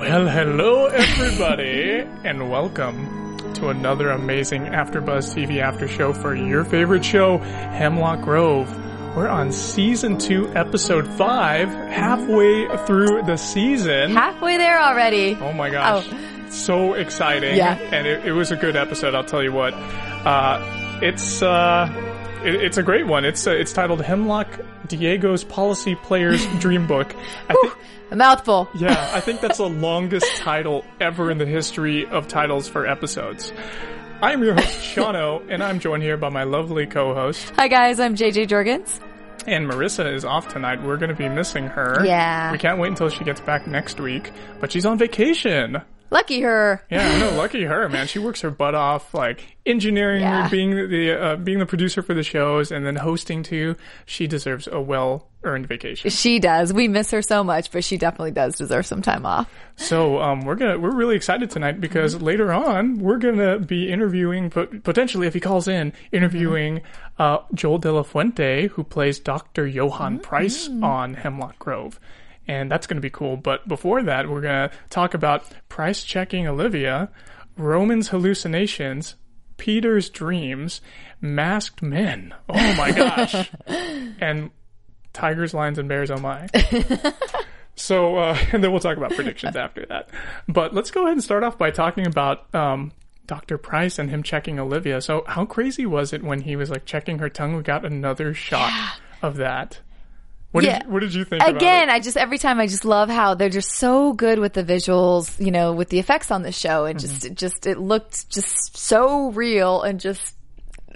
Well, hello everybody, and welcome to another amazing AfterBuzz TV after show for your favorite show, Hemlock Grove. We're on season two, episode five, halfway through the season. Halfway there already. Oh my gosh. Oh. So exciting. Yeah. And it, it was a good episode, I'll tell you what. Uh, it's, uh, it, it's a great one. It's, uh, it's titled Hemlock Diego's Policy Player's Dream Book. A mouthful. yeah, I think that's the longest title ever in the history of titles for episodes. I'm your host, Shano, and I'm joined here by my lovely co-host. Hi guys, I'm JJ Jorgens. And Marissa is off tonight. We're going to be missing her. Yeah. We can't wait until she gets back next week, but she's on vacation. Lucky her. Yeah, know. Lucky her, man. She works her butt off, like engineering, Yeah. being the uh, being the producer for the shows, and then hosting too. She deserves a well earned vacation. She does. We miss her so much, but she definitely does deserve some time off. So um, we're gonna we're really excited tonight because Mm-hmm. later on we're gonna be interviewing, pot- potentially if he calls in, interviewing uh, Joel De La Fuente, who plays Doctor Johann Mm-hmm. Pryce on Hemlock Grove, and that's gonna be cool. But before that, we're gonna talk about Pryce checking Olivia, Roman's hallucinations, Peter's dreams, masked men. Oh my gosh, and tigers, lions, and bears. Oh my. So, uh, and then we'll talk about predictions after that. But let's go ahead and start off by talking about um, Dr. Pryce and him checking Olivia. So, how crazy was it when he was like checking her tongue? We got another shot of that. What Yeah. did what did you think about Again, it? I just every time I just love how they're just so good with the visuals, you know, with the effects on the show, and just it just it looked just so real and just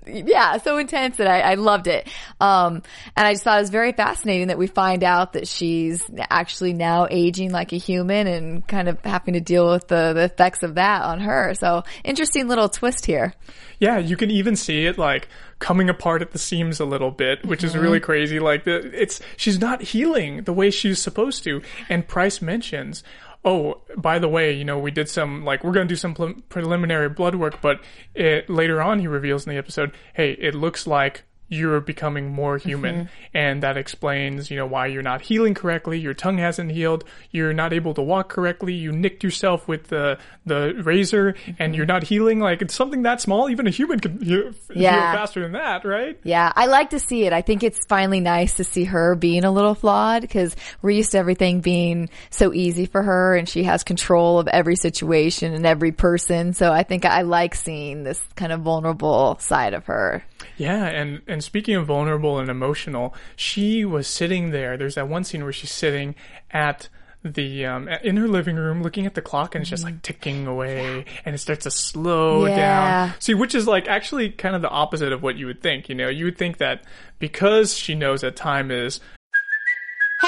yeah, so intense that I, I loved it. Um, and I just thought it was very fascinating that we find out that she's actually now aging like a human and kind of having to deal with the, the effects of that on her. So interesting little twist here. Yeah, you can even see it like coming apart at the seams a little bit, which is really mm-hmm. crazy. Like the, it's she's not healing the way she's supposed to. And Pryce mentions, "Oh, by the way, you know, we did some like we're going to do some pre- preliminary blood work, but it, later on he reveals in the episode, hey, it looks like you're becoming more human mm-hmm. and that explains you know why you're not healing correctly your tongue hasn't healed you're not able to walk correctly you nicked yourself with the the razor mm-hmm. and you're not healing like it's something that small even a human can heal, Yeah. heal faster than that right Yeah, I like to see it. I think it's finally nice to see her being a little flawed because we're used to everything being so easy for her and she has control of every situation and every person. So I think I like seeing this kind of vulnerable side of her. Yeah, and and speaking of vulnerable and emotional, she was sitting there. There's that one scene where she's sitting at the um, in her living room looking at the clock and it's just like ticking away and it starts to slow Yeah. down see which is like actually kind of the opposite of what you would think you know you would think that because she knows that time is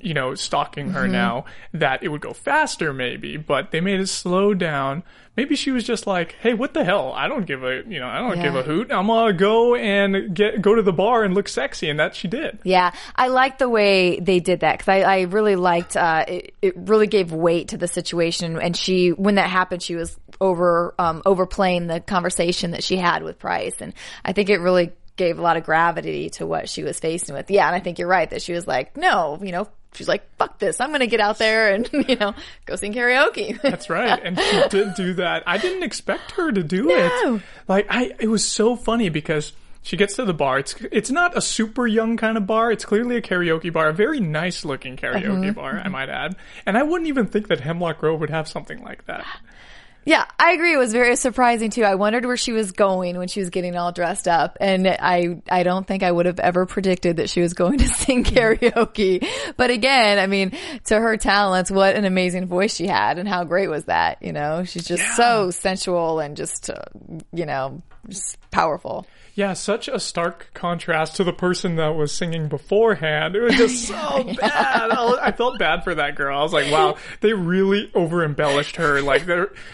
You know, stalking her Mm-hmm. now, that it would go faster maybe, but they made it slow down. Maybe she was just like, hey, what the hell? I don't give a, you know, I don't give a hoot. I'm gonna go and get, go to the bar and look sexy. And that she did. Yeah, I like the way they did that because I, I really liked uh, it. It really gave weight to the situation, and she, when that happened, she was over um, overplaying the conversation that she had with Pryce, and I think it really gave a lot of gravity to what she was facing with. Yeah, and I think you're right that she was like, no, you know, she's like, fuck this, I'm gonna get out there and you know go sing karaoke. That's right. And she did do that. I didn't expect her to do No. it. Like I it was so funny because she gets to the bar. It's it's not a super young kind of bar. It's clearly a karaoke bar, a very nice looking karaoke Mm-hmm. bar, I might add. And I wouldn't even think that Hemlock Grove would have something like that. Yeah, I agree. It was very surprising too. I wondered where she was going when she was getting all dressed up, and I I don't think I would have ever predicted that she was going to sing karaoke. But again, I mean, to her talents, what an amazing voice she had, and how great was that? You know, she's just so sensual and just uh, you know just powerful. Yeah, such a stark contrast to the person that was singing beforehand. It was just so bad. I felt bad for that girl. I was like, wow, they really over embellished her. Like,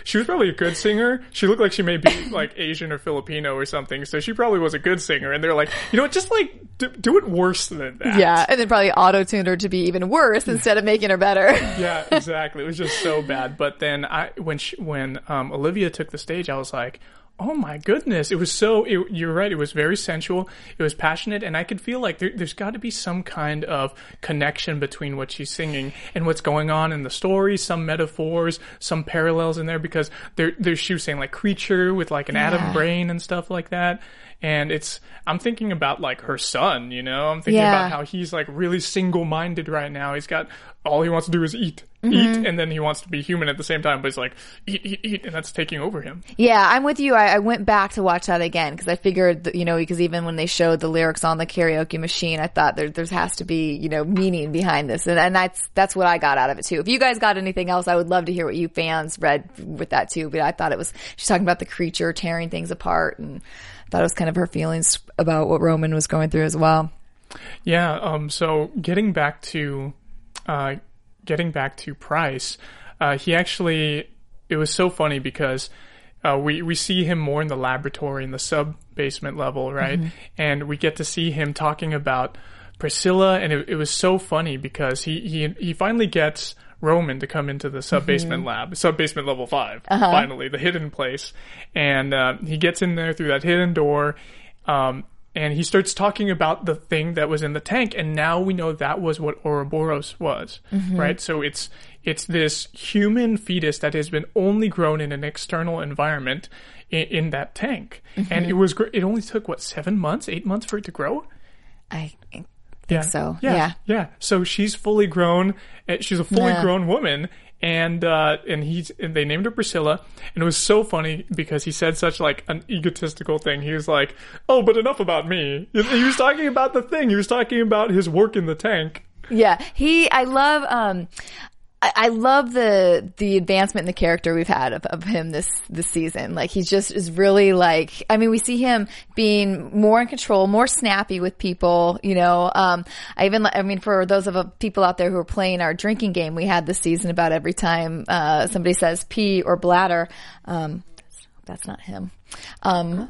she was probably a good singer. She looked like she may be like Asian or Filipino or something, so she probably was a good singer. And they're like, you know what, just like do, do it worse than that. Yeah, and then probably auto tuned her to be even worse instead of making her better. yeah, exactly. It was just so bad. But then I, when she, when um, Olivia took the stage, I was like, oh my goodness! It was so. It, you're right. It was very sensual. It was passionate, and I could feel like there, there's got to be some kind of connection between what she's singing and what's going on in the story. Some metaphors, some parallels in there because there, there's she was saying like creature with like an atom brain and stuff like that. And it's, I'm thinking about like her son, you know, I'm thinking Yeah. about how he's like really single minded right now. He's got all he wants to do is eat, Mm-hmm. eat, and then he wants to be human at the same time, but he's like, eat, eat, eat, and that's taking over him. Yeah, I'm with you. I, I went back to watch that again because I figured, that, you know, because even when they showed the lyrics on the karaoke machine, I thought there there has to be, you know, meaning behind this, and, and that's that's what I got out of it too. If you guys got anything else, I would love to hear what you fans read with that too. But I thought it was she's talking about the creature tearing things apart, and I thought it was kind of her feelings about what Roman was going through as well. Yeah. Um. So getting back to, uh, getting back to Pryce, uh, he actually it was so funny because. Uh, we we see him more in the laboratory in the sub basement level, right? And we get to see him talking about Priscilla, and it, it was so funny because he he he finally gets Roman to come into the sub basement lab, sub basement level 5 finally the hidden place, and uh, he gets in there through that hidden door. Um, and he starts talking about the thing that was in the tank and now we know that was what Ouroboros was right so it's it's this human fetus that has been only grown in an external environment in, in that tank and it was it only took what 7 months 8 months for it to grow I think yeah. so. Yeah. Yeah. Yeah. So she's fully grown. uh, She's a fully Yeah. grown woman. And, uh, and he's, and they named her Priscilla. And it was so funny because he said such like an egotistical thing. He was like, Oh, but enough about me. He he was talking about the thing. He was talking about his work in the tank. Yeah, he. I love. Um, I, love the the advancement in the character we've had of, of him this this season. Like he just is really like. I mean, we see him being more in control, more snappy with people. You know, um, I even. I mean, for those of uh, people out there who are playing our drinking game, we had this season about every time uh, somebody says pee or bladder. Um, that's not him. Um,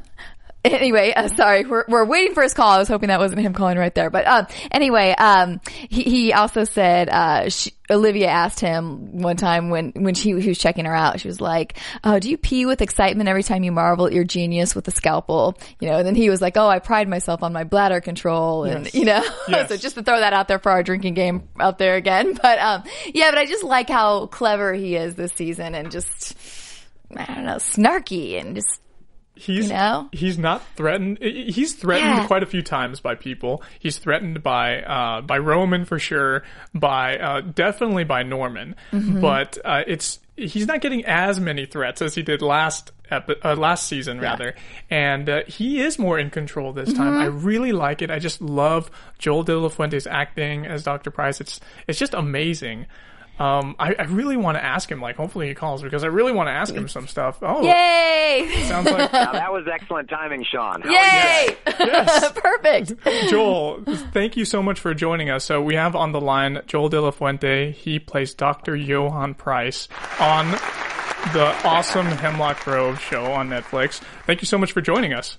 anyway, uh, sorry, we're, we're waiting for his call. I was hoping that wasn't him calling right there. But um, anyway, um, he, he also said uh, she, Olivia asked him one time when when she, he was checking her out. She was like, "Oh, do you pee with excitement every time you marvel at your genius with a scalpel?" You know, and then he was like, "Oh, I pride myself on my bladder control," and Yes. you know, Yes. so just to throw that out there for our drinking game out there again. But um, yeah, but I just like how clever he is this season and just I don't know, snarky and just He's You know? he's not threatened. He's threatened Yeah. quite a few times by people. He's threatened by uh, by Roman for sure, by uh, definitely by Norman. Mm-hmm. But uh, it's he's not getting as many threats as he did last epi- uh, last season rather, and uh, he is more in control this time. Mm-hmm. I really like it. I just love Joel De La Fuente's acting as Doctor Pryce. It's it's just amazing. Um, I, I really want to ask him. Like, hopefully he calls because I really want to ask him some stuff. Oh, yay! sounds like Now, that was excellent timing, Sean. How are you? Yay! Perfect. Joel, thank you so much for joining us. So we have on the line Joel De La Fuente. He plays Dr. Johann Pryce on the awesome Hemlock Grove show on Netflix. Thank you so much for joining us.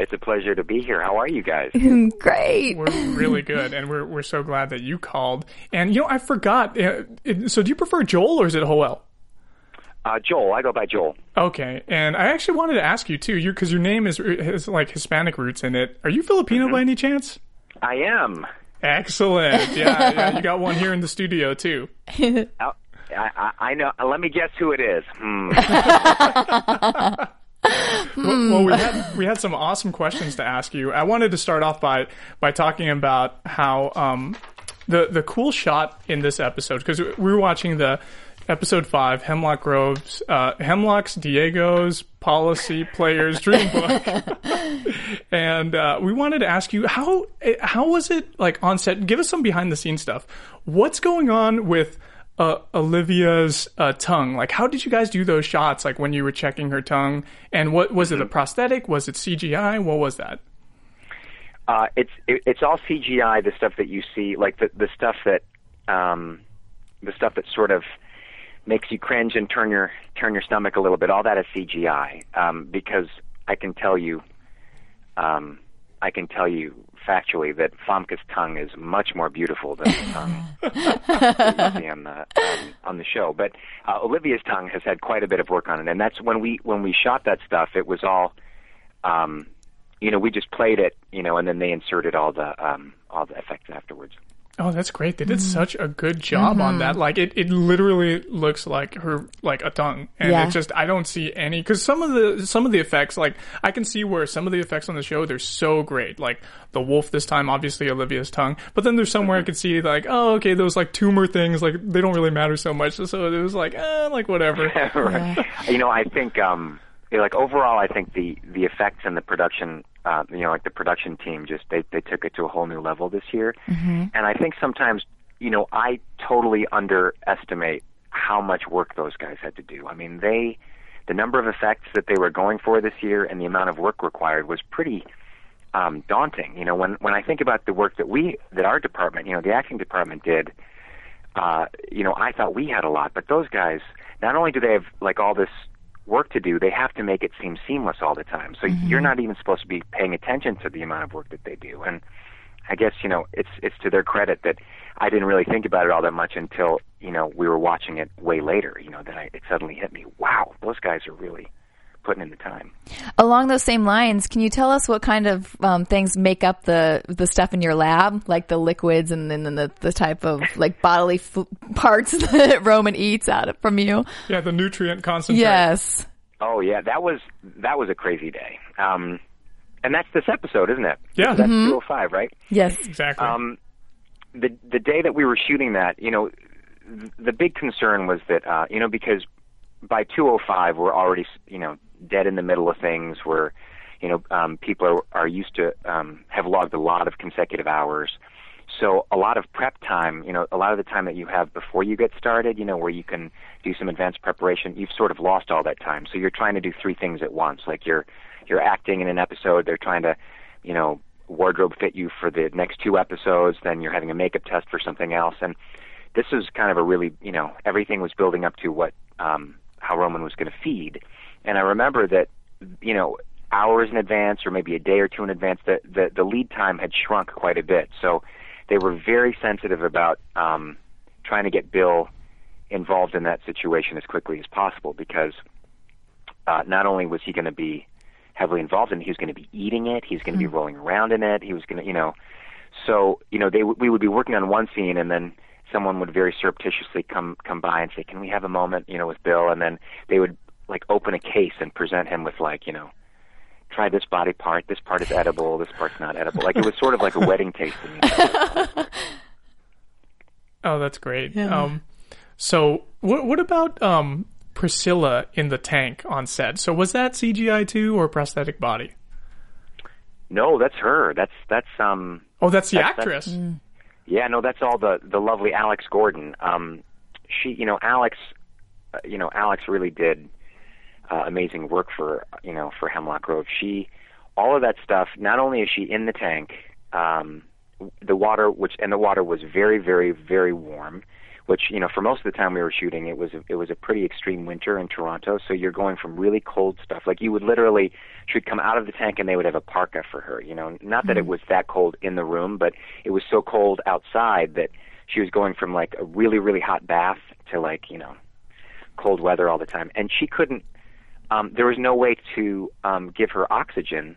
It's a pleasure to be here. How are you guys? Great. We're really good, and we're we're so glad that you called. And you know, I forgot. uh, So, do you prefer Joel or is it Joel? Uh, Joel, I go by Joel. Okay, and I actually wanted to ask you too, you because your name is has like Hispanic roots in it. Are you Filipino by any chance? I am. Excellent. Yeah, yeah, you got one here in the studio too. Oh, I, I, I know. Let me guess who it is. Hmm. Well, well, we had we had some awesome questions to ask you. I wanted to start off by by talking about how um, the the cool shot in this episode because we were watching the episode five Hemlock Grove's uh, Hemlock's Diego's policy players dream book, and uh, we wanted to ask you how how was it like on set? Give us some behind the scenes stuff. What's going on with uh, Olivia's uh, tongue. Like, how did you guys do those shots? Like when you were checking her tongue, and what was it? A prosthetic? Was it CGI? What was that? Uh, it's it, it's all CGI. The stuff that you see, like the the stuff that um, the stuff that sort of makes you cringe and turn your turn your stomach a little bit. All that is CGI. Um, because I can tell you, um, I can tell you factually that Famke's tongue is much more beautiful than the tongue on the um, on the show. But uh, Olivia's tongue has had quite a bit of work on it, and that's when we when we shot that stuff. It was all, um, you know, we just played it, you know, and then they inserted all the um, all the effects afterwards. Oh, that's great. They did such a good job on that. Like it, it literally looks like her like a tongue. And Yeah. it just I don't see any cuz some of the some of the effects like I can see where some of the effects on the show they're so great. Like the wolf this time obviously Olivia's tongue. But then there's somewhere I could see like oh okay those like tumor things like they don't really matter so much. So it was like eh, like whatever. right. You know, I think um you know, like overall I think the the effects and the production uh you know, like the production team just they they took it to a whole new level this year. And I think sometimes, you know, I totally underestimate how much work those guys had to do. I mean, they the number of effects that they were going for this year and the amount of work required was pretty um, daunting. You know, when when I think about the work that we that our department, you know, the acting department did, uh, you know, I thought we had a lot, but those guys, not only do they have like all this work to do, they have to make it seem seamless all the time. So mm-hmm. you're not even supposed to be paying attention to the amount of work that they do. And I guess you know, it's it's to their credit that I didn't really think about it all that much until you know we were watching it way later. You know, that I, it suddenly hit me. Wow, those guys are really putting in the time. Along those same lines, can you tell us what kind of um, things make up the the stuff in your lab, like the liquids and then the, the type of like bodily f- parts that Roman eats out of, from you? yeah, the nutrient concentrate. Yes. Oh yeah, that was that was a crazy day. Um, and that's this episode, isn't it? Yeah. that's 205, right? Yes. Exactly. Um, the the day that we were shooting that, you know, th- the big concern was that uh, you know because by 205 we're already you know dead in the middle of things. We're you know um, people are are used to um, have logged a lot of consecutive hours. So a lot of prep time, you know, a lot of the time that you have before you get started, you know, where you can do some advanced preparation, you've sort of lost all that time. So you're trying to do three things at once. Like you're you're acting in an episode, they're trying to, you know, wardrobe fit you for the next two episodes, then you're having a makeup test for something else. And this was kind of a really, you know, everything was building up to what um how Roman was going to feed. And I remember that, you know, hours in advance or maybe a day or two in advance, the the, the lead time had shrunk quite a bit. So they were very sensitive about um, trying to get Bill involved in that situation as quickly as possible because uh, not only was he going to be heavily involved in it, he was going to be eating it, he's going to be rolling around in it, he was going to, you know, so you know they w- we would be working on one scene and then someone would very surreptitiously come come by and say, "Can we have a moment?" You know, with Bill, and then they would like open a case and present him with like you know try this body part. This part is edible. This part's not edible. Like it was sort of like a wedding tasting. You know? Oh, that's great. Um, so what what about um Priscilla in the tank on set? So was that CGI too or prosthetic body? no, that's her. That's that's um. Oh, that's the That's- that's- actress. Yeah, no, that's all the the lovely Alex Gordon. Um, she, you know, Alex, uh, you know, Alex really did uh, amazing work for you know for Hemlock Grove. She, all of that stuff. Not only is she in the tank, um, the water, which and the water was very, very, very warm. Which you know, for most of the time we were shooting, it was it was a pretty extreme winter in Toronto. So you're going from really cold stuff. Like you would literally, she'd come out of the tank and they would have a parka for her. You know, not that it was that cold in the room, but it was so cold outside that she was going from like a really, really hot bath to like you know, cold weather all the time. And she couldn't. Um, there was no way to um, give her oxygen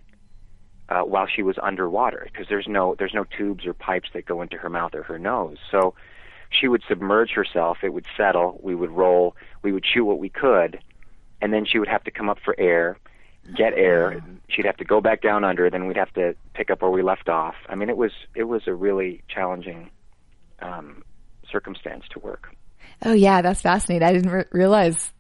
uh, while she was underwater because there's no there's no tubes or pipes that go into her mouth or her nose. So she would submerge herself. It would settle. We would roll. We would chew what we could, and then she would have to come up for air, get air. She'd have to go back down under. Then we'd have to pick up where we left off. I mean, it was it was a really challenging um, circumstance to work. Oh yeah, that's fascinating. I didn't re- realize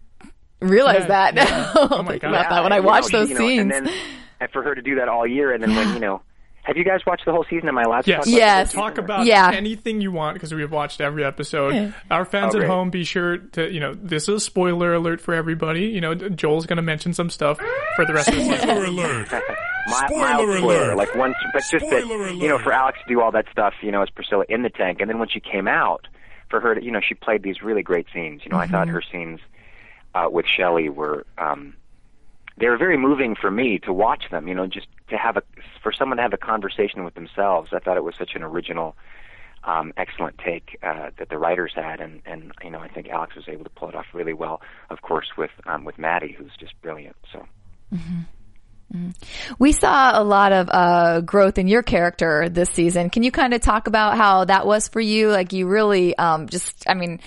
realize Yeah, that. yeah. Oh my Think God. about that when I you know, watched she- those you know, scenes. And then and for her to do that all year, and then when you know, have you guys watched the whole season? Am I allowed to Yes. talk about Yes. the Talk about Yeah. anything you want because we've watched every episode. Our fans Oh, at home, be sure to you know this is a spoiler alert for everybody. You know Joel's going to mention some stuff for the rest of the season. Spoiler alert. Mi- Spoiler mild alert. like once, but just that Spoiler you know, for Alex to do all that stuff, you know, as Priscilla in the tank, and then when she came out, for her to, you know, she played these really great scenes. You know, I thought mm-hmm. her scenes uh, with Shelley were, um, they were very moving for me to watch them. You know, just to have a, for someone to have a conversation with themselves. I thought it was such an original, um, excellent take uh, that the writers had, and and you know, I think Alex was able to pull it off really well. Of course, with um, with Maddie, who's just brilliant. So. We saw a lot of uh, growth in your character this season. Can you kind of talk about how that was for you? Like you really um, just, I mean,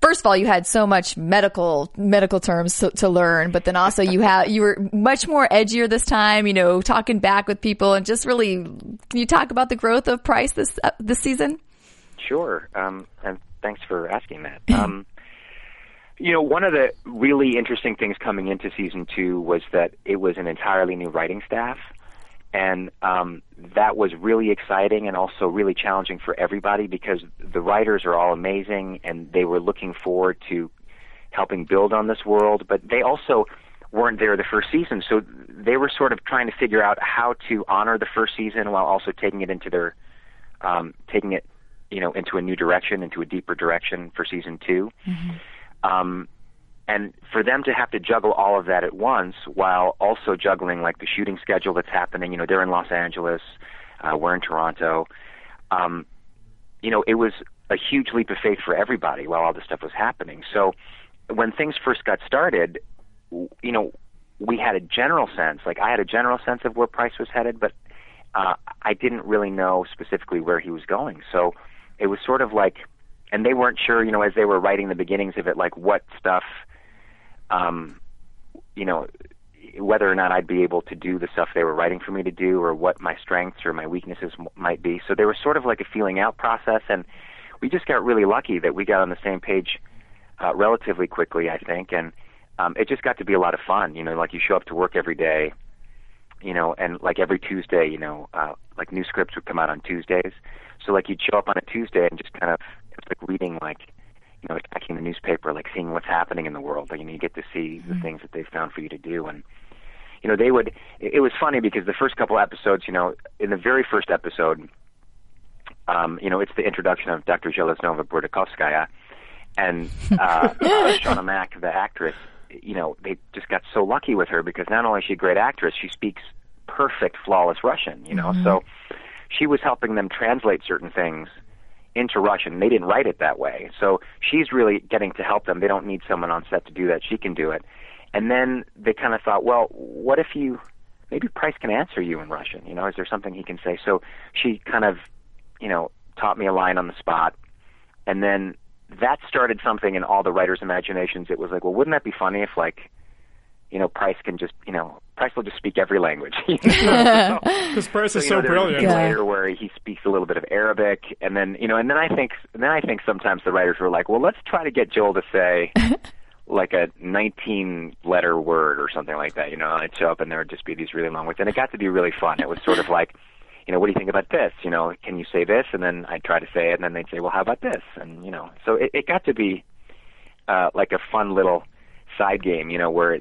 first of all, you had so much medical medical terms to, to learn, but then also you have you were much more edgier this time. You know, talking back with people and just really. Can you talk about the growth of Pryce this uh, this season? Sure, um, and thanks for asking that. Um, you know, one of the really interesting things coming into season two was that it was an entirely new writing staff, and um, that was really exciting and also really challenging for everybody because the writers are all amazing and they were looking forward to helping build on this world, but they also weren't there the first season, so they were sort of trying to figure out how to honor the first season while also taking it into their um, taking it you know, into a new direction, into a deeper direction for season 2 Um, and for them to have to juggle all of that at once while also juggling like the shooting schedule that's happening, you know, they're in Los Angeles, uh, we're in Toronto. Um, you know, it was a huge leap of faith for everybody while all this stuff was happening. So when things first got started, you know, we had a general sense, like I had a general sense of where Pryce was headed, but uh, I didn't really know specifically where he was going. So it was sort of like, and they weren't sure, you know, as they were writing the beginnings of it, like what stuff, um, you know, whether or not I'd be able to do the stuff they were writing for me to do, or what my strengths or my weaknesses m- might be. So there was sort of like a feeling out process, and we just got really lucky that we got on the same page uh, relatively quickly, I think, and um, it just got to be a lot of fun. You know, like you show up to work every day, you know, and like every Tuesday, you know, uh, like new scripts would come out on Tuesdays. So like you'd show up on a Tuesday and just kind of it's like reading like you know, checking the newspaper, like seeing what's happening in the world. Like, you know, you get to see the things that they've found for you to do. And, you know, they would, it, it was funny because the first couple episodes, you know, in the very first episode, um, you know, it's the introduction of Dr. Zhelezhnova Burdakovskaya. And uh, uh, Shauna Mack, the actress, you know, they just got so lucky with her because not only is she a great actress, she speaks perfect, flawless Russian. You know, so she was helping them translate certain things into Russian. They didn't write it that way, so she's really getting to help them. They don't need someone on set to do that; she can do it. And then they kind of thought, well, what if you maybe Pryce can answer you in Russian? You know, is there something he can say? So she kind of, you know, taught me a line on the spot, and then that started something in all the writers' imaginations. It was like, well, wouldn't that be funny if like, you know, Pryce can just, you know, Pryce will just speak every language. Because Pryce is you so know, there brilliant. thing Yeah. later where he speaks a little bit of Arabic, and then you know, and then I think, and then I think sometimes the writers were like, well, let's try to get Joel to say like a 19 letter word or something like that. You know, and I'd show up and there would just be these really long words, and it got to be really fun. It was sort of like. You know, what do you think about this? You know, can you say this? And then I'd try to say it, and then they'd say, "Well, how about this?" And you know, so it, it got to be uh, like a fun little side game, you know, where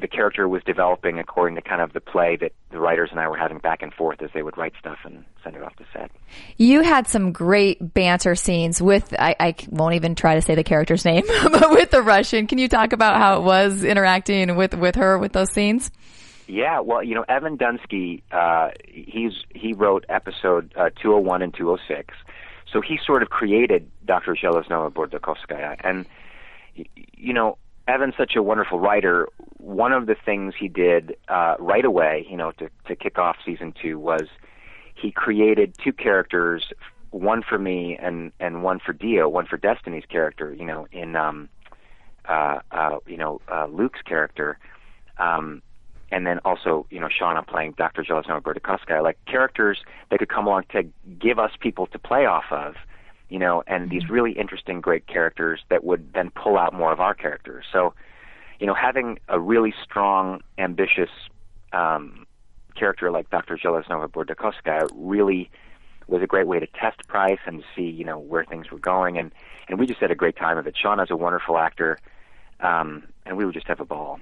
the character was developing according to kind of the play that the writers and I were having back and forth as they would write stuff and send it off to set. You had some great banter scenes with, I, I won't even try to say the character's name, but with the Russian. Can you talk about how it was interacting with, with her with those scenes? Yeah, well, you know, Evan Dunsky, uh, he's he wrote episode uh, 201 and 206, so he sort of created Dr. Zhelezhnova Bordakovskaya, and you know, Evan's such a wonderful writer. One of the things he did uh, right away, you know, to to kick off season two was he created two characters, one for me and and one for Tiio, one for Destiny's character, you know, in um, uh, uh, you know, uh, Luke's character. Um, and then also, you know, Shauna playing Dr. Zhelezhnova Berdikovskaya, like characters that could come along to give us people to play off of, you know, and these really interesting, great characters that would then pull out more of our characters. So, you know, having a really strong, ambitious um, character like Dr. Zhelezhnova Berdikovskaya really was a great way to test Pryce and see, you know, where things were going. And, and we just had a great time of it. Sean Shauna's a wonderful actor, um, and we would just have a ball.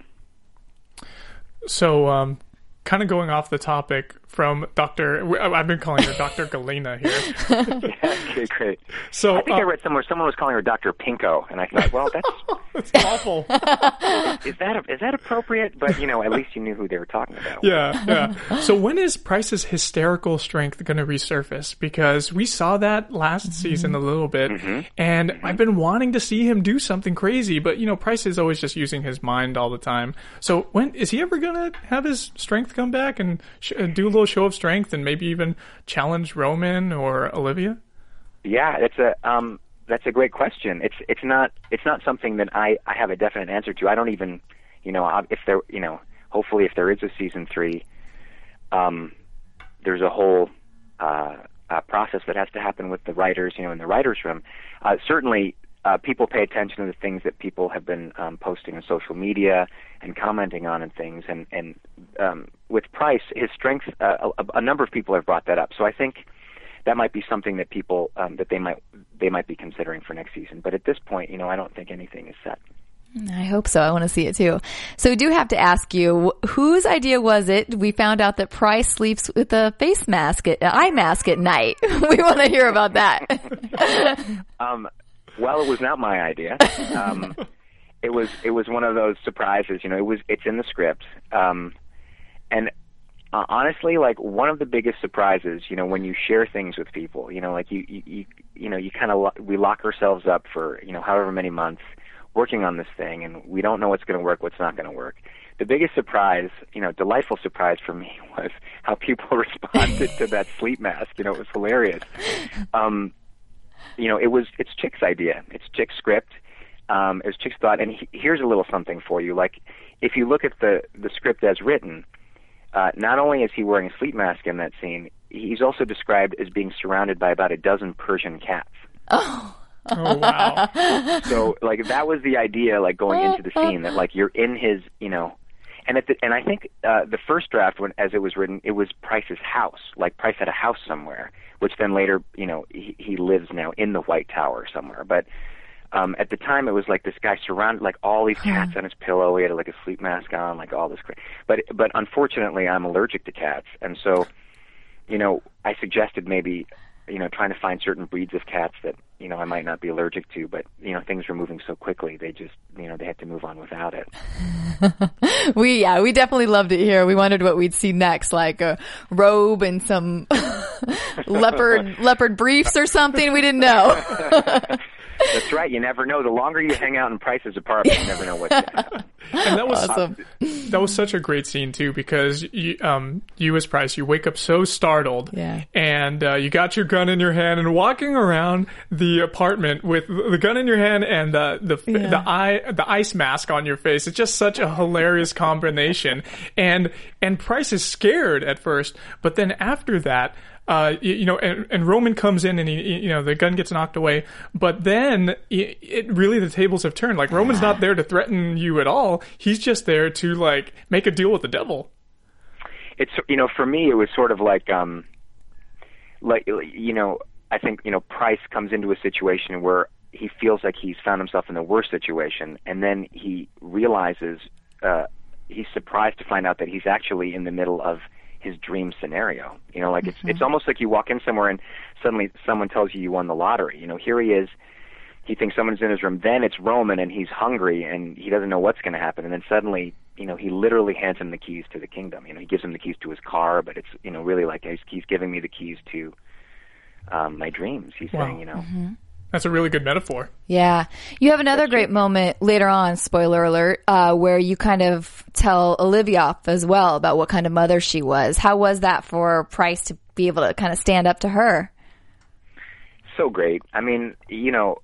So, um, kind of going off the topic from Dr. I've been calling her Dr. Galena here. okay, great. So, I think I uh, read somewhere someone was calling her Dr. Pinko, and I thought, well, that's it's awful. is that is that appropriate? But you know, at least you knew who they were talking about. Yeah, yeah. So when is Pryce's hysterical strength going to resurface? Because we saw that last season a little bit, and I've been wanting to see him do something crazy, but you know, Pryce is always just using his mind all the time. So when is he ever going to have his strength come back and sh- uh, do a little show of strength and maybe even challenge Roman or Olivia? Yeah, that's a um, that's a great question. It's it's not it's not something that I I have a definite answer to. I don't even you know if there you know hopefully if there is a season three, um, there's a whole uh, uh, process that has to happen with the writers, you know, in the writers' room. Uh, certainly, uh, people pay attention to the things that people have been um, posting on social media and commenting on and things. And and um, with Pryce, his strength, uh, a, a number of people have brought that up. So I think that might be something that people um, that they might they might be considering for next season. But at this point, you know, I don't think anything is set. I hope so. I want to see it too. So we do have to ask you, whose idea was it? We found out that Pryce sleeps with a face mask, at, eye mask at night. we want to hear about that. Um, well, it was not my idea. Um, it was it was one of those surprises. You know, it was it's in the script. Um, and uh, honestly, like one of the biggest surprises, you know, when you share things with people, you know, like you you you, you know, you kind of lo- we lock ourselves up for you know however many months working on this thing, and we don't know what's going to work, what's not going to work. The biggest surprise, you know, delightful surprise for me was how people responded to that sleep mask. You know, it was hilarious. Um, you know, it was it's Chic's idea. It's Chic's script. Um, it was Chic's thought. And he, here's a little something for you. Like, if you look at the the script as written, uh, not only is he wearing a sleep mask in that scene, he's also described as being surrounded by about a dozen Persian cats. Oh wow! So, like, that was the idea, like going into the scene that like you're in his, you know. And at the, and I think uh, the first draft, when as it was written, it was Pryce's house. Like Pryce had a house somewhere, which then later, you know, he, he lives now in the White Tower somewhere. But um, at the time, it was like this guy surrounded, like all these cats on his pillow. He had like a sleep mask on, like all this. Cra- but but unfortunately, I'm allergic to cats, and so, you know, I suggested maybe, you know, trying to find certain breeds of cats that you know I might not be allergic to, but you know things were moving so quickly they just you know they had to move on without it. We yeah, we definitely loved it here. We wondered what we'd see next, like a robe and some leopard leopard briefs or something. We didn't know. That's right. You never know. The longer you hang out in Pryce's apartment, you never know what's going to happen. And that was Awesome. that was such a great scene too because you, um, you as Pryce, you wake up so startled, Yeah. and uh, you got your gun in your hand and walking around the apartment with the gun in your hand and the the Yeah. the eye the ice mask on your face. It's just such a hilarious combination, and and Pryce is scared at first, but then after that. Uh, you, you know, and, and Roman comes in and he, you know, the gun gets knocked away, but then it, it really the tables have turned. Like Roman's not there to threaten you at all. He's just there to like make a deal with the devil. it's you know for me it was sort of like um like you know I think you know Pryce comes into a situation where he feels like he's found himself in the worst situation and then he realizes uh he's surprised to find out that he's actually in the middle of his dream scenario you know like it's it's almost like you walk in somewhere and suddenly someone tells you you won the lottery you know here he is he thinks someone's in his room. Then it's Roman, and he's hungry, and he doesn't know what's going to happen. And then suddenly, you know, he literally hands him the keys to the kingdom. You know, he gives him the keys to his car, but it's you know really like he's, he's giving me the keys to um, my dreams. He's Wow. saying, you know, That's a really good metaphor. Yeah. You have another great moment later on, spoiler alert, uh, where you kind of tell Olivia off as well about what kind of mother she was. How was that for Pryce to be able to kind of stand up to her? so great. I mean, you know,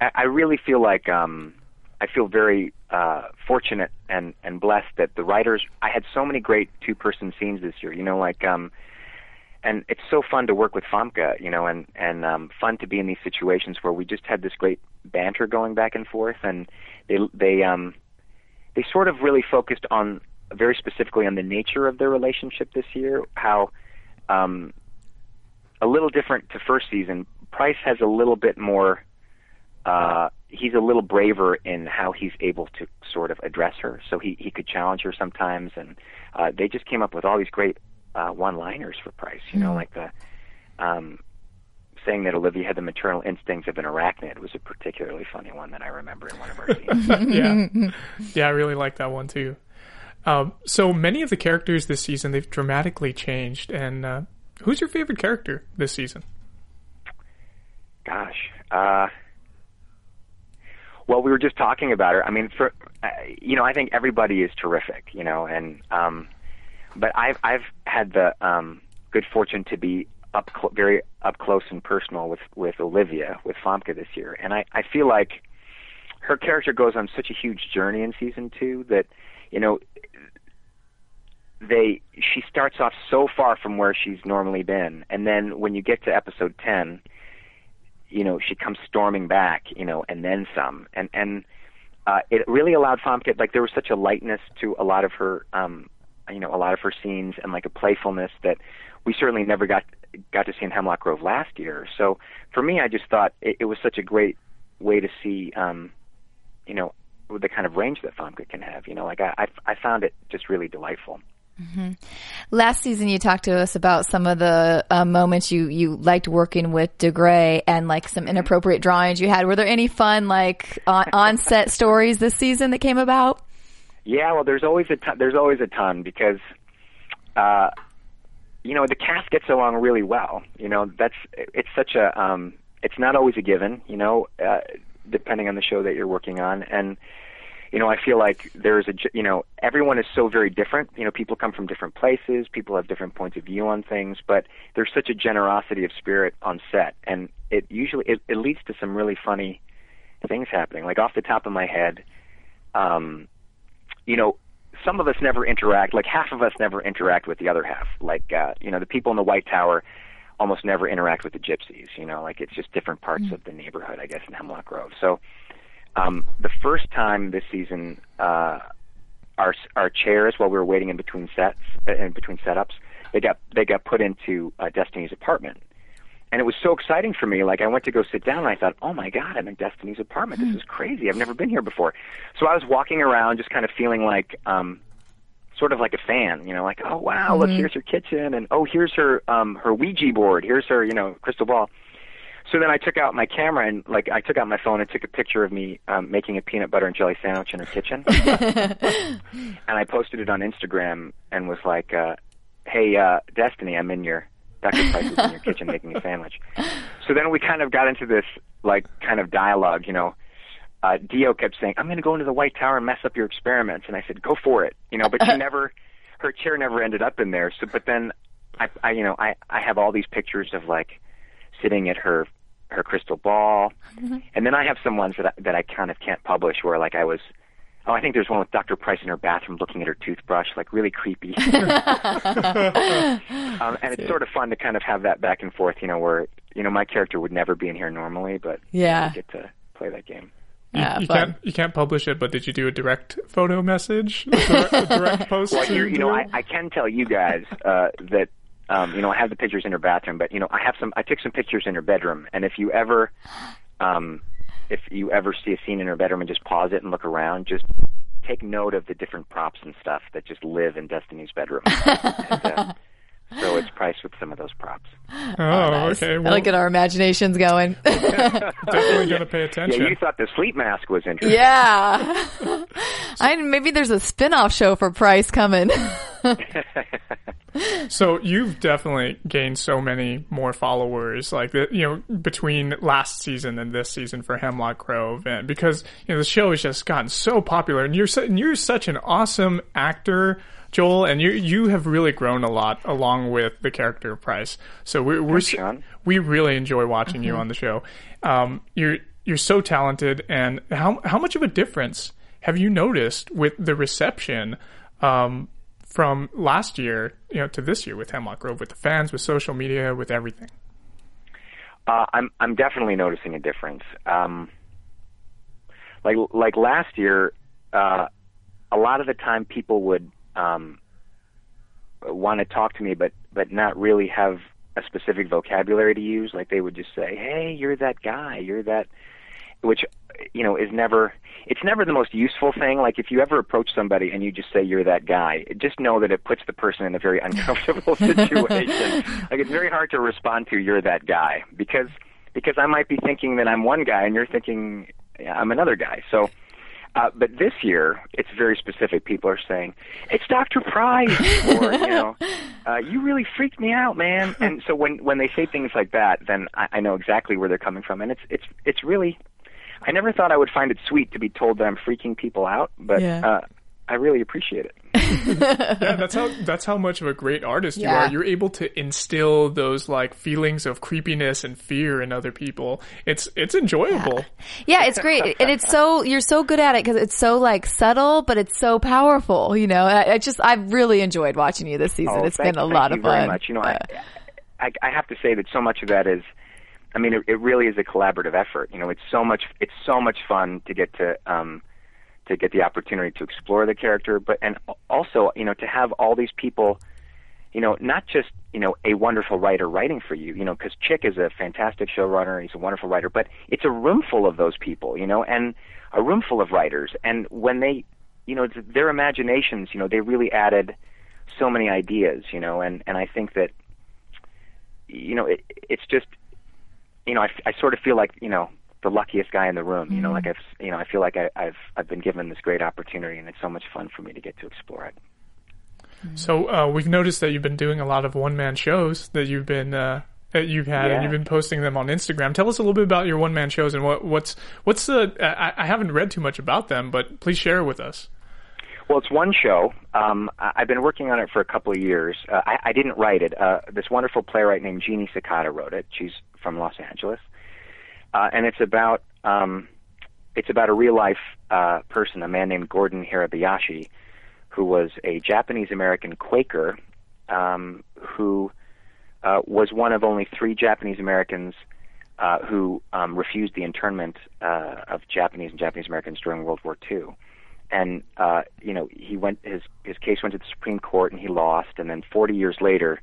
I, I really feel like um, I feel very uh, fortunate and and blessed that the writers. I had so many great two person scenes this year. You know, like um, and it's so fun to work with Famke. You know, and and um, fun to be in these situations where we just had this great banter going back and forth, and they they um they sort of really focused on very specifically on the nature of their relationship this year. How um, a little different to first season. Pryce has a little bit more. Uh, he's a little braver in how he's able to sort of address her. So he he could challenge her sometimes, and uh, they just came up with all these great uh, one-liners for Pryce. You know, like the um, saying that Olivia had the maternal instincts of an arachnid was a particularly funny one that I remember in one of our scenes. yeah, yeah, I really like that one too. Um, so many of the characters this season they've dramatically changed. And uh, who's your favorite character this season? Gosh. Uh, well, we were just talking about her. I mean, for uh, you know, I think everybody is terrific. You know, and um, but I've I've had the um, good fortune to be up cl- very up close and personal with with Olivia with Famke this year, and I I feel like her character goes on such a huge journey in season two that you know they she starts off so far from where she's normally been. And then when you get to episode 10 you know she comes storming back you know and then some. And and uh it really allowed Famke like there was such a lightness to a lot of her um you know a lot of her scenes and like a playfulness that we certainly never got got to see in Hemlock Grove last year so for me I just thought it, it was such a great way to see um you know the kind of range that Famke can have you know like I I, I found it just really delightful mhm Last season, you talked to us about some of the uh, moments you, you liked working with Dougray and like some inappropriate drawings you had. Were there any fun like on, on set stories this season that came about? Yeah, well, there's always a ton, there's always a ton because, uh, you know, the cast gets along really well. You know, that's it's such a um, it's not always a given. You know, uh, depending on the show that you're working on, and you know, I feel like there's a you know everyone is so very different. You know, people come from different places, people have different points of view on things, but there's such a generosity of spirit on set, and it usually it, it leads to some really funny things happening. Like off the top of my head. Um, you know, some of us never interact. Like half of us never interact with the other half. Like uh, you know, the people in the White Tower almost never interact with the gypsies. You know, like it's just different parts of the neighborhood, I guess, in Hemlock Grove. So um, the first time this season, uh, our our chairs while we were waiting in between sets, uh, in between setups, they got they got put into uh, Destiny's apartment. And it was so exciting for me. Like I went to go sit down, and I thought, "Oh my God, I'm in Destiny's apartment. This is crazy. I've never been here before." So I was walking around, just kind of feeling like, um, sort of like a fan. You know, like, "Oh wow, look, here's her kitchen, and oh, here's her um, her Ouija board. Here's her, you know, crystal ball." so then I took out my camera and like I took out my phone and took a picture of me um, making a peanut butter and jelly sandwich in her kitchen, and I posted it on Instagram and was like, uh, "Hey, uh, Destiny, I'm in your Dr. Pryce is in your kitchen making a sandwich." So then we kind of got into this like kind of dialogue, you know. Uh, Tiio kept saying, "I'm going to go into the White Tower and mess up your experiments," and I said, "Go for it," you know. But she never, her chair never ended up in there. So, but then, I, I you know, I I have all these pictures of like sitting at her her crystal ball, and then I have some ones that I, that I kind of can't publish where like I was. Oh, I think there's one with Dr. Pryce in her bathroom looking at her toothbrush, like really creepy. um, and it's sort of fun to kind of have that back and forth, you know, where you know my character would never be in here normally, but you know, Yeah. we get to play that game. You, Yeah, you fun. can't you can't publish it, but did you do a direct photo message, a direct, a direct post? Well, you, you know, I, I can tell you guys uh, that um, you know I have the pictures in her bathroom, but you know I have some. I took some pictures in her bedroom, and if you ever, um, if you ever see a scene in her bedroom and just pause it and look around, just take note of the different props and stuff that just live in Destiny's bedroom. and, uh, so it's priced with some of those props. oh, oh okay. I Well, like get our imaginations going. definitely gonna pay attention. Yeah, you thought the sleep mask was interesting. yeah. I maybe there's a spin-off show for Pryce coming. So you've definitely gained so many more followers, like the, you know, between last season and this season for Hemlock Grove, and because you know the show has just gotten so popular, and you're su- and you're such an awesome actor, Joel, and you you have really grown a lot along with the character of Pryce. So we're we're Thanks, we really enjoy watching you on the show. Um, you're you're so talented, and how how much of a difference have you noticed with the reception? Um, from last year, you know, to this year with Hemlock Grove, with the fans, with social media, with everything. Uh, I'm I'm definitely noticing a difference. Um, like like last year, uh, a lot of the time people would um, want to talk to me, but but not really have a specific vocabulary to use. Like they would just say, "Hey, you're that guy. You're that," which you know is never. It's never the most useful thing. Like if you ever approach somebody and you just say you're that guy, just know that it puts the person in a very uncomfortable situation. like it's very hard to respond to you're that guy because because I might be thinking that I'm one guy and you're thinking yeah, I'm another guy. So uh, but this year, it's very specific. People are saying, "It's Dr. Pryce," or you know, uh, "You really freaked me out, man." And so when when they say things like that, then I, I know exactly where they're coming from, and it's it's it's really. I never thought I would find it sweet to be told that I'm freaking people out, but Yeah. uh, I really appreciate it. Yeah, that's how that's how much of a great artist you are. You're able to instill those like feelings of creepiness and fear in other people. It's it's enjoyable. yeah, it's great, and it's so you're so good at it because it's so like subtle, but it's so powerful. You know, I, I just I've really enjoyed watching you this season. Oh, it's thank- been a thank lot you of fun. Very much. You know, I, I I have to say that so much of that is, I mean, it, it really is a collaborative effort. You know, it's so much it's so much fun to get to um to get the opportunity to explore the character, but and also you know to have all these people, you know, not just you know a wonderful writer writing for you, you know, because Chic is a fantastic showrunner, he's a wonderful writer, but it's a room full of those people, you know, and a room full of writers, and when they, you know, their imaginations, you know, they really added so many ideas, you know, and and I think that, you know, it, it's just, you know, I, I sort of feel like you know the luckiest guy in the room, you know, like I've, you know, I feel like I, I've I've been given this great opportunity, and it's so much fun for me to get to explore it. So uh, we've noticed that you've been doing a lot of one man shows that you've been uh, that you've had, and you've been posting them on Instagram. Tell us a little bit about your one man shows and what what's what's the. I, I haven't read too much about them, but please share with us. Well, it's one show. Um, I- I've been working on it for a couple of years. Uh, I, I didn't write it. Uh, this wonderful playwright named Jeannie Sakata wrote it. She's from Los Angeles, uh, and it's about um, it's about a real life uh, person, a man named Gordon Hirabayashi, who was a Japanese American Quaker um, who uh, was one of only three Japanese Americans uh, who um, refused the internment uh, of Japanese and Japanese Americans during World War II and uh, you know he went his his case went to the Supreme Court and he lost, and then 40 years later,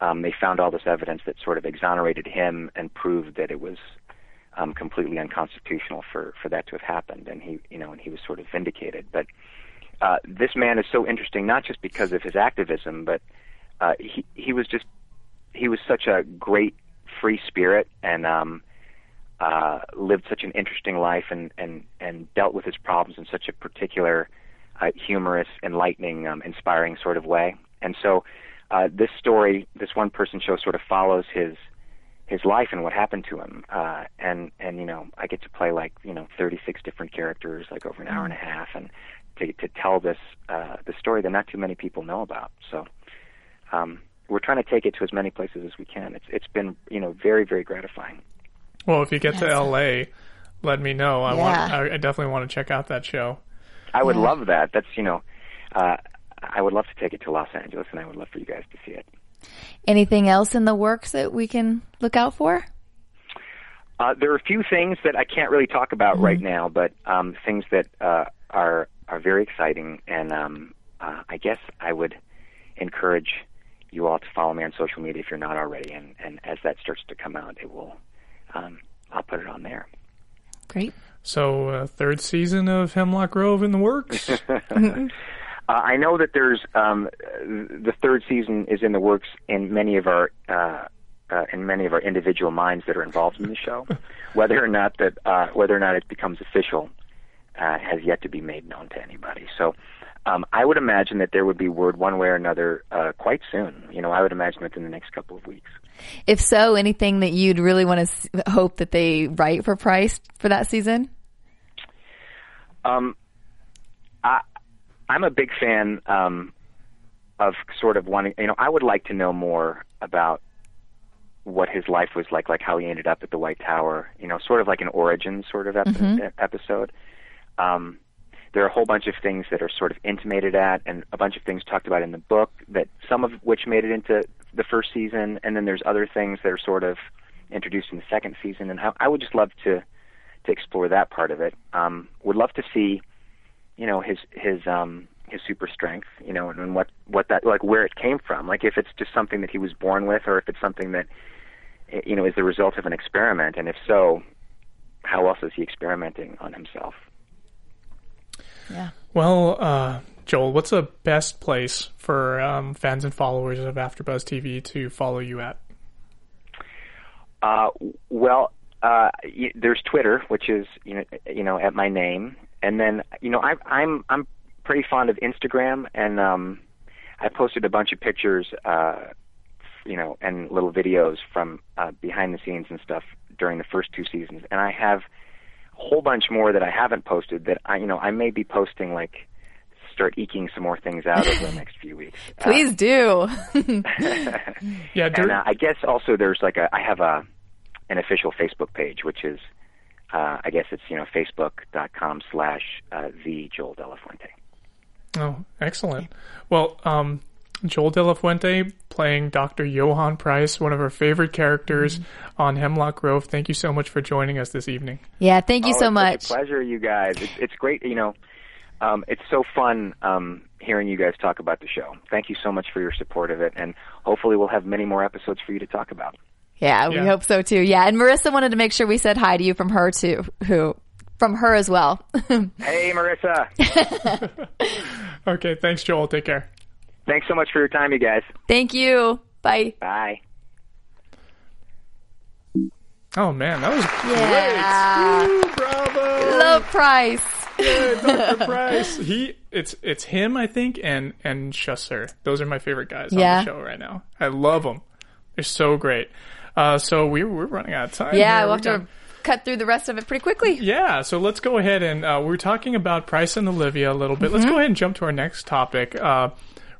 um, they found all this evidence that sort of exonerated him and proved that it was um, completely unconstitutional for for that to have happened, and he you know and he was sort of vindicated. But uh, this man is so interesting not just because of his activism, but uh, he he was just he was such a great free spirit and um uh, lived such an interesting life and and and dealt with his problems in such a particular, uh, humorous, enlightening, um, inspiring sort of way. And so, uh, this story, this one person show, sort of follows his his life and what happened to him. Uh, and and you know, I get to play like you know 36 different characters, like over an hour and a half, and to to tell this uh, the story that not too many people know about. So. Um, we're trying to take it to as many places as we can. It's it's been you know very very gratifying. Well, if you get to LA, let me know. I want. Yeah. I, I definitely want to check out that show. I would love that. That's you know, uh, I would love to take it to Los Angeles, and I would love for you guys to see it. Anything else in the works that we can look out for? Uh, there are a few things that I can't really talk about right now, but um, things that uh, are are very exciting, and um, uh, I guess I would encourage you all to follow me on social media if you're not already, and, and as that starts to come out, it will. Um, I'll put it on there. Great. So, uh, third season of Hemlock Grove in the works. Uh, I know that there's um, the third season is in the works in many of our uh, uh, in many of our individual minds that are involved in the show. whether or not that uh, whether or not it becomes official uh, has yet to be made known to anybody. So. Um, I would imagine that there would be word one way or another uh, quite soon. You know, I would imagine within the next couple of weeks. If so, anything that you'd really want to s- hope that they write for Pryce for that season? Um, I, I'm a big fan um, of sort of wanting. You know, I would like to know more about what his life was like, like how he ended up at the White Tower. You know, sort of like an origin sort of epi- episode. Um, there are a whole bunch of things that are sort of intimated at, and a bunch of things talked about in the book that some of which made it into the first season, and then there's other things that are sort of introduced in the second season. And I, I would just love to to explore that part of it. Um, would love to see, his his um, his super strength, you know, and, and what what that like where it came from. Like if it's just something that he was born with, or if it's something that eh, you know is the result of an experiment, and if so, how else is he experimenting on himself? Yeah. well, uh, Joel, what's the best place for um, fans and followers of AfterBuzz TV to follow you at? Uh, well, uh, y- there's Twitter, which is you know you know at my name, and then you know I, I'm I'm pretty fond of Instagram, and um, I posted a bunch of pictures, uh, you know, and little videos from uh, behind the scenes and stuff during the first two seasons, and I have a whole bunch more that I haven't posted that I you know I may be posting like start eking some more things out over the next few weeks. Uh, Please do. Yeah, and uh, I guess also there's like a I have a an official Facebook page, which is uh, I guess it's you know facebook.com slash uh, the Joel De La Fuente. Oh, excellent. Well, um, Joel De La Fuente playing Dr. Johann Pryce, one of our favorite characters Mm-hmm. on Hemlock Grove. Thank you so much for joining us this evening. yeah. Thank you Oh, so it's much. A pleasure, you guys. It's, it's great. You know, um, it's so fun um, hearing you guys talk about the show. Thank you so much for your support of it, and hopefully we'll have many more episodes for you to talk about. Yeah, we Yeah. hope so too. Yeah, and Marissa wanted to make sure we said hi to you from her too, who from her as well. Hey, Marissa. Okay, thanks, Joel. Take care. Thanks so much for your time, you guys. Thank you. Bye. Bye. Oh man, that was Yeah. great! Woo, bravo! Love Pryce. Dr. Pryce. He, it's it's him, I think, and and Chaucer. Those are my favorite guys Yeah. on the show right now. I love them. They're so great. Uh, so we're we're running out of time. Yeah, here. we'll We have to cut through the rest of it pretty quickly. Yeah, so let's go ahead and uh, we're talking about Pryce and Olivia a little bit. Mm-hmm. Let's go ahead and jump to our next topic. Uh,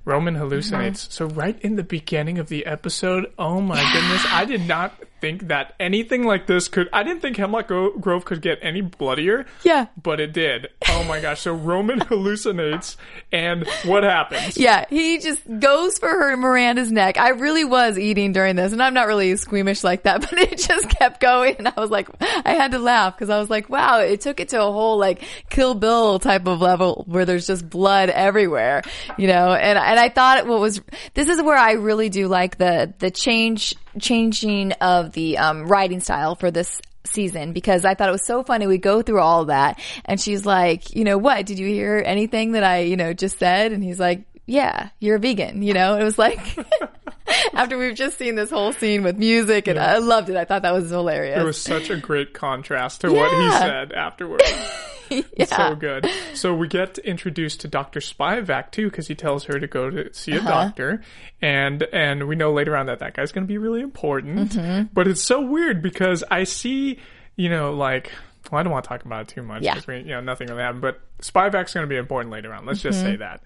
Roman hallucinates. Mm-hmm. So right in the beginning of the episode, oh my goodness, I did not think that anything like this could. I didn't think Hemlock Grove could get any bloodier. Yeah. but it did. Oh my gosh! So Roman hallucinates, and what happens? Yeah, he just goes for her Miranda's neck. I really was eating during this, and I'm not really squeamish like that, but it just kept going, and I was like, I had to laugh because I was like, wow, it took it to a whole like Kill Bill type of level where there's just blood everywhere, you know. And and I thought what was this is where I really do like the the change changing of the um, writing style for this season because I thought it was so funny. We go through all that and she's like, you know, what? Did you hear anything that I, you know, just said? And he's like, yeah, you're a vegan, you know? It was like, After we've just seen this whole scene with music, and I loved it. I thought that was hilarious. It was such a great contrast to what he said afterwards. yeah. So good. So we get introduced to Dr. Spivak too, because he tells her to go to see Uh-huh. a doctor, and and we know later on that that guy's going to be really important. Mm-hmm. But it's so weird because I see, you know, like. Well, I don't want to talk about it too much Yeah. because we, you know, nothing really happened. But Spivak's going to be important later on. Let's just Mm-hmm. say that.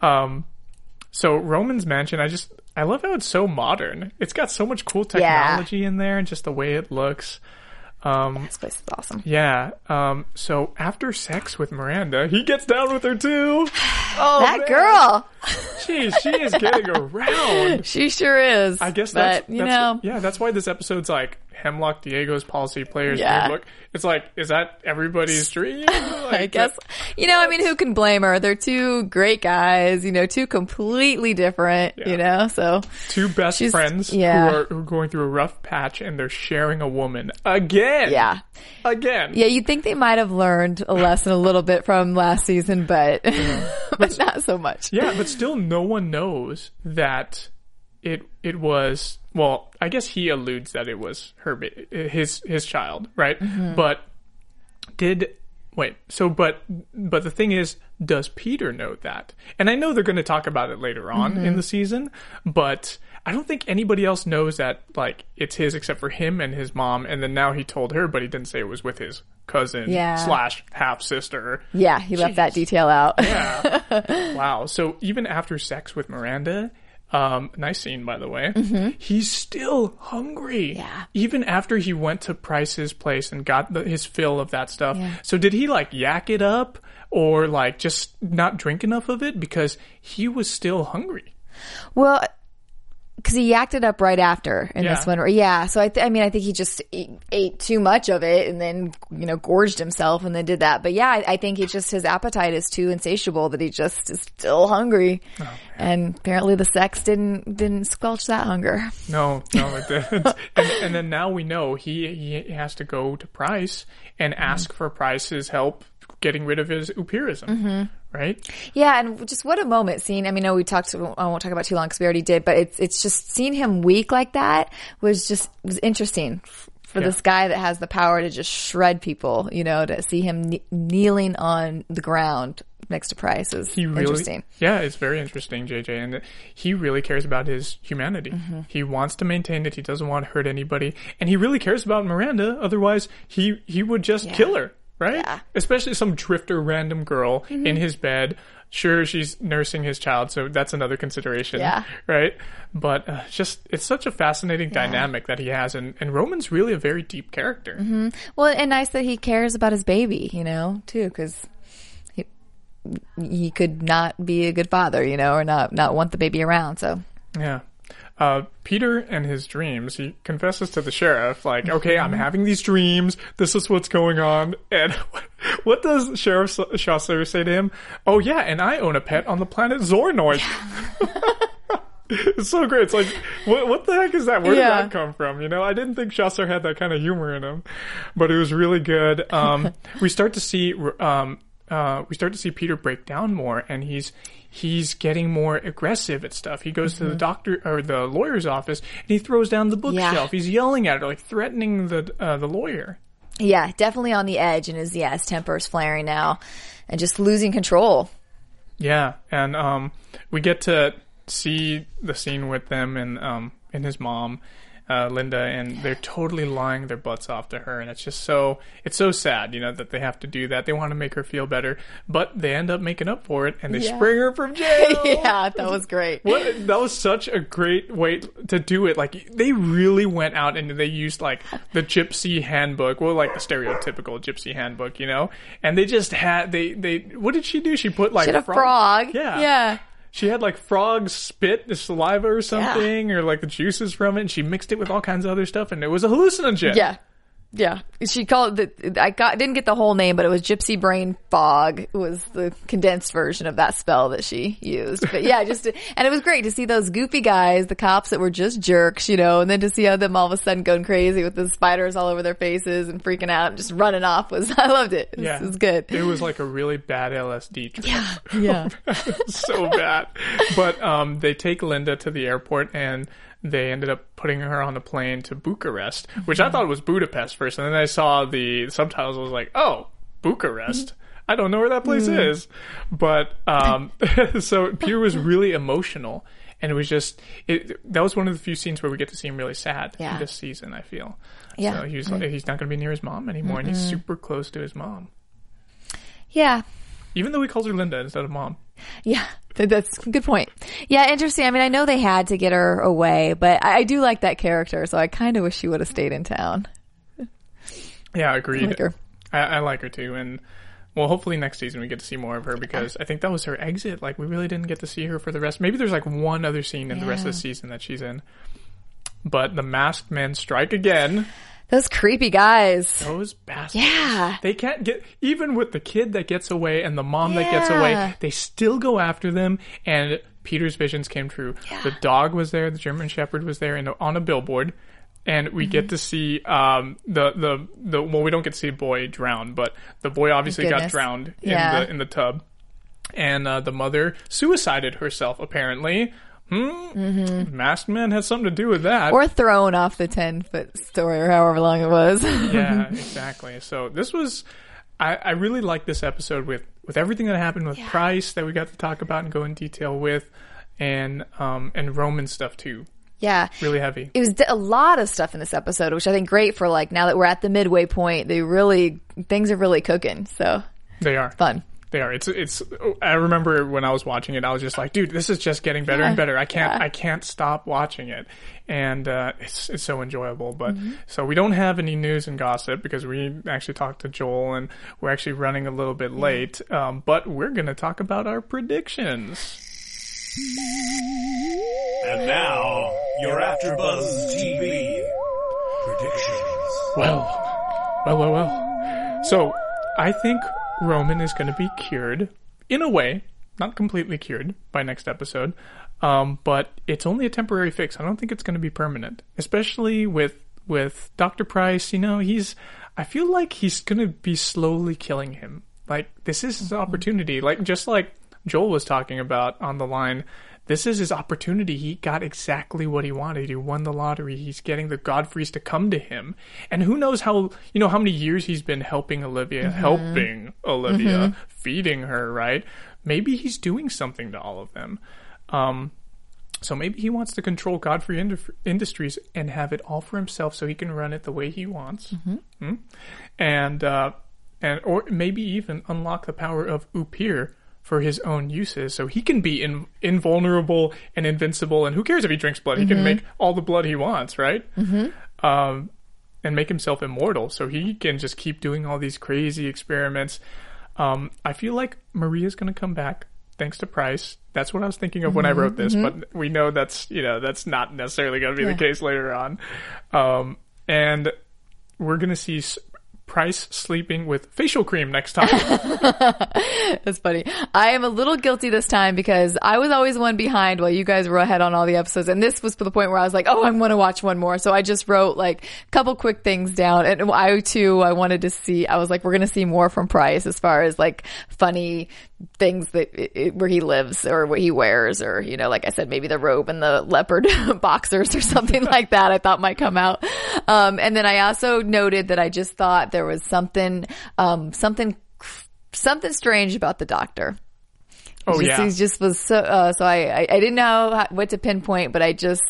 Um, so Roman's mansion, I just I love how it's so modern. It's got so much cool technology in there, and just the way it looks. This place is awesome. Yeah. Um, so after sex with Miranda, he gets down with her too. Oh, that girl, Jeez, she is getting around. she sure is. I guess but you that's know, yeah, that's why this episode's like Hemlock Diego's policy players Yeah. look. It's like, is that everybody's dream? I Like, guess you know. I mean, who can blame her? They're two great guys. You know, two completely different. Yeah. You know, so two best friends yeah. who, are, who are going through a rough patch and they're sharing a woman again. yeah, Again. yeah. You'd think they might have learned a lesson a little bit from last season, but but not so much. Yeah, but still, no one knows that it it was. Well, I guess he alludes that it was her, his his child, right? Mm-hmm. But did wait? So, but but the thing is, does Peter know that? And I know they're going to talk about it later on in mm-hmm. the season, but I don't think anybody else knows that like it's his except for him and his mom. And then now he told her, but he didn't say it was with his cousin Yeah. slash half sister. Yeah, he left that detail out. Yeah. wow. So even after sex with Miranda, um, nice scene by the way, he's still hungry. Yeah. Even after he went to Pryce's place and got the, his fill of that stuff. Yeah. So did he like yak it up or like just not drink enough of it because he was still hungry? Well, because he yacked it up right after in Yeah. this one. Yeah, so I, th- I mean, I think he just ate, ate too much of it and then you know gorged himself and then did that. But yeah, I, I think he just his appetite is too insatiable that he just is still hungry, Oh, and apparently the sex didn't didn't squelch that hunger. No, no, it didn't. and, and then now we know he he has to go to Pryce and ask mm-hmm. for Pryce's help getting rid of his upirism, mm-hmm. Right? Yeah, and just what a moment seeing. I mean, no, we talked. I won't talk about too long because we already did. But it's it's just seeing him weak like that was just was interesting for Yeah. this guy that has the power to just shred people. You know, to see him kne- kneeling on the ground next to Pryce is he really, interesting. Yeah, it's very interesting, JJ, and he really cares about his humanity. Mm-hmm. He wants to maintain it. He doesn't want to hurt anybody, and he really cares about Miranda. Otherwise, he he would just kill her, right? Yeah. Mm-hmm. Especially some drifter, random girl in his bed. Sure, she's nursing his child, so that's another consideration, Yeah. right? But uh, just it's such a fascinating dynamic that he has, and and Roman's really a very deep character. Mm-hmm. Well, and nice that he cares about his baby, you know, too, because he he could not be a good father, you know, or not not want the baby around. So Yeah. Uh, Peter and his dreams, he confesses to the sheriff, like, okay, I'm having these dreams. This is what's going on. And what does Sheriff Chaucer say to him? Oh, yeah, and I own a pet on the planet Zornoid. it's so great. It's like, what, what the heck is that? Where did Yeah. that come from? You know, I didn't think Chaucer had that kind of humor in him, but it was really good. Um, we start to see, um, uh, we start to see Peter break down more, and he's he's getting more aggressive at stuff. He goes to the doctor or the lawyer's office, and he throws down the bookshelf. He's yelling at her, like threatening the uh, the lawyer. yeah, definitely on the edge, and his yeah, his temper is flaring now, and just losing control. Yeah, and um, we get to see the scene with them and um and his mom, uh, Linda, and they're totally lying their butts off to her, and it's just so it's so sad, you know, that they have to do that. They want to make her feel better, but they end up making up for it, and they Yeah. spring her from jail. yeah, that was great. What that was such a great way to do it. Like they really went out and they used like the gypsy handbook, well, like the stereotypical gypsy handbook, you know. And they just had they they what did she do? She put like She had a frog. Yeah, yeah. She had like frog spit, the saliva or something, or like the juices from it, and she mixed it with all kinds of other stuff, and it was a hallucinogen. Yeah. Yeah. She called it, I got, didn't get the whole name, but it was Gypsy Brain Fog was the condensed version of that spell that she used. But yeah, just, to, and it was great to see those goofy guys, the cops that were just jerks, you know, and then to see how them all of a sudden going crazy with the spiders all over their faces and freaking out and just running off was, I loved it. It was, Yeah, it was good. It was like a really bad LSD trip. Yeah. so bad. But um, they take Linda to the airport, and they ended up putting her on the plane to Bucharest, mm-hmm. which I thought was Budapest first, and then I saw the subtitles. I was like, oh, Bucharest. Mm-hmm. I don't know where that place mm-hmm. is, but um, so Peter was really emotional, and it was just it. That was one of the few scenes where we get to see him really sad Yeah. this season. I feel. Yeah. So he was he's not going to be near his mom anymore, and he's super close to his mom, Yeah. even though he calls her Linda instead of mom. Yeah, th- that's a good point. Yeah, interesting. I mean, I know they had to get her away, but I, I do like that character, so I kind of wish she would have stayed in town. Yeah, agreed. like her. I, I like her too, and well, hopefully next season we get to see more of her because I think that was her exit. Like we really didn't get to see her for the rest. Maybe there's like one other scene in the rest of the season that she's in. But the masked men strike again. Those creepy guys. Those bastards. Yeah. They can't get even with the kid that gets away and the mom that gets away. They still go after them, and Peter's visions came true. The dog was there. The German Shepherd was there, and on a billboard. And we Mm-hmm. get to see um, the the the well, we don't get to see a boy drown, but the boy obviously got drowned in Yeah. the in the tub, and uh, the mother suicided herself. Apparently, hmm, masked man has something to do with that. Mm-hmm. Or thrown off the 10 foot story or however long it was. yeah, exactly. So this was, I, I really like this episode with with everything that happened with Pryce that we got to talk about and go in detail with, and um and Roman stuff too. yeah. Really heavy. It was a lot of stuff in this episode, which I think great for like now that we're at the midway point. They really things are really cooking, so They are fun. They are. It's it's. I remember when I was watching it, I was just like, dude, this is just getting better and better. I can't Yeah. I can't stop watching it, and uh, it's it's so enjoyable. But Mm-hmm. so we don't have any news and gossip because we actually talked to Joel, and we're actually running a little bit late. Um, but we're gonna talk about our predictions. And now, your AfterBuzz TV predictions. Well, well, well, well. So I think Roman is going to be cured in a way, not completely cured by next episode, um, but it's only a temporary fix. I don't think it's going to be permanent, especially with with Doctor Pryce. You know, he's. I feel like he's going to be slowly killing him. Like this is his opportunity. Like just like Joel was talking about on the line. This is his opportunity. He got exactly what he wanted. He won the lottery. He's getting the Godfreys to come to him. And who knows how, you know, how many years he's been helping Olivia, helping Olivia, feeding her, right? Maybe he's doing something to all of them. Um, so maybe he wants to control Godfrey Induf- Industries and have it all for himself so he can run it the way he wants. Hmm? And, uh, and, or maybe even unlock the power of Upir for his own uses so he can be in, invulnerable and invincible. And who cares if he drinks blood? He can make all the blood he wants, right? Mm-hmm. Um, and make himself immortal so he can just keep doing all these crazy experiments. Um, I feel like Maria's going to come back thanks to Pryce. That's what I was thinking of when I wrote this, but we know that's, you know, that's not necessarily going to be the case later on. Um, and we're going to see Pryce sleeping with facial cream next time. That's funny. I am a little guilty this time because I was always one behind while you guys were ahead on all the episodes. And this was to the point where I was like, oh, I'm going to watch one more. So I just wrote like a couple quick things down. And I too, I wanted to see, I was like, we're going to see more from Pryce as far as like funny things that it, where he lives or what he wears or, you know, like I said, maybe the robe and the leopard boxers or something like that I thought might come out. Um, and then I also noted that I just thought there was something, um, something something strange about the doctor. oh, Just- yeah. He just was so, uh, so I, I, I didn't know what to pinpoint, but I just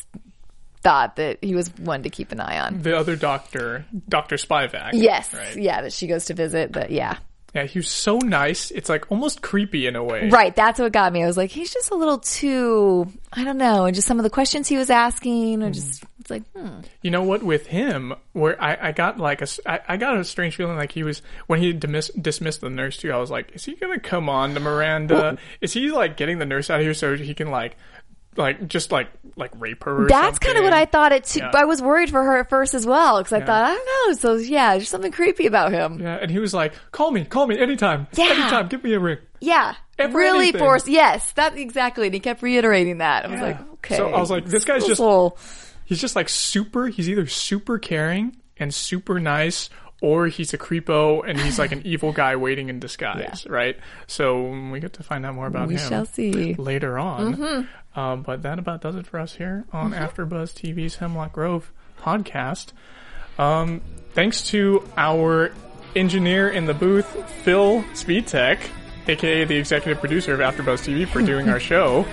thought that he was one to keep an eye on. The other doctor, Dr. Spivak. Yes. Right. Yeah. That she goes to visit, but yeah. Yeah, he was so nice. It's like almost creepy in a way. Right. That's what got me. I was like, he's just a little too, I don't know. And just some of the questions he was asking or just, it's like, hmm. You know what? With him, where I, I got like a, I, I got a strange feeling like he was when he dismiss, dismissed the nurse too. I was like, is he gonna come on to Miranda? is he like getting the nurse out of here so he can like, like just like like rape her? Or That's kind of what I thought it too. Yeah. I was worried for her at first as well because I Yeah. thought, I don't know. So yeah, there's something creepy about him. Yeah, and he was like, "Call me, call me anytime, Yeah. anytime, give me a ring." Yeah. And really anything. forced. Yes, that exactly. And he kept reiterating that. I was Yeah. like, okay. So I was like, this guy's just. He's just like super. He's either super caring and super nice, or he's a creepo and he's like an evil guy waiting in disguise, right? So we get to find out more about We him shall see. later on. Um, but that about does it for us here on AfterBuzz TV's Hemlock Grove podcast. Um, thanks to our engineer in the booth, Phil Svitek, aka the executive producer of AfterBuzz TV, for doing our show.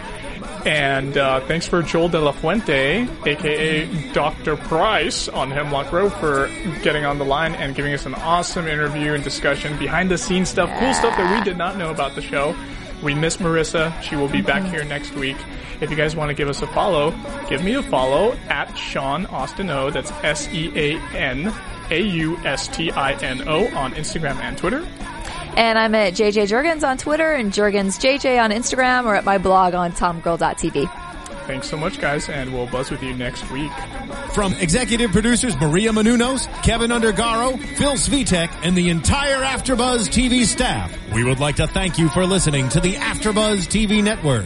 And uh, thanks for Joel De La Fuente, aka Dr. Pryce, on Hemlock Grove for getting on the line and giving us an awesome interview and discussion, behind the scenes stuff, cool stuff that we did not know about the show. We miss Marissa. She will be back here next week. If you guys want to give us a follow, give me a follow at Sean Austin O. That's S E A N A U S T I N O on Instagram and Twitter. And I'm at JJ Jurgens on Twitter and Jurgens JJ on Instagram or at my blog on tomgirl.tv. Thanks so much, guys, and we'll buzz with you next week. From executive producers Maria Menounos, Kevin Undergaro, Phil Svitek, and the entire AfterBuzz TV staff, we would like to thank you for listening to the AfterBuzz TV network.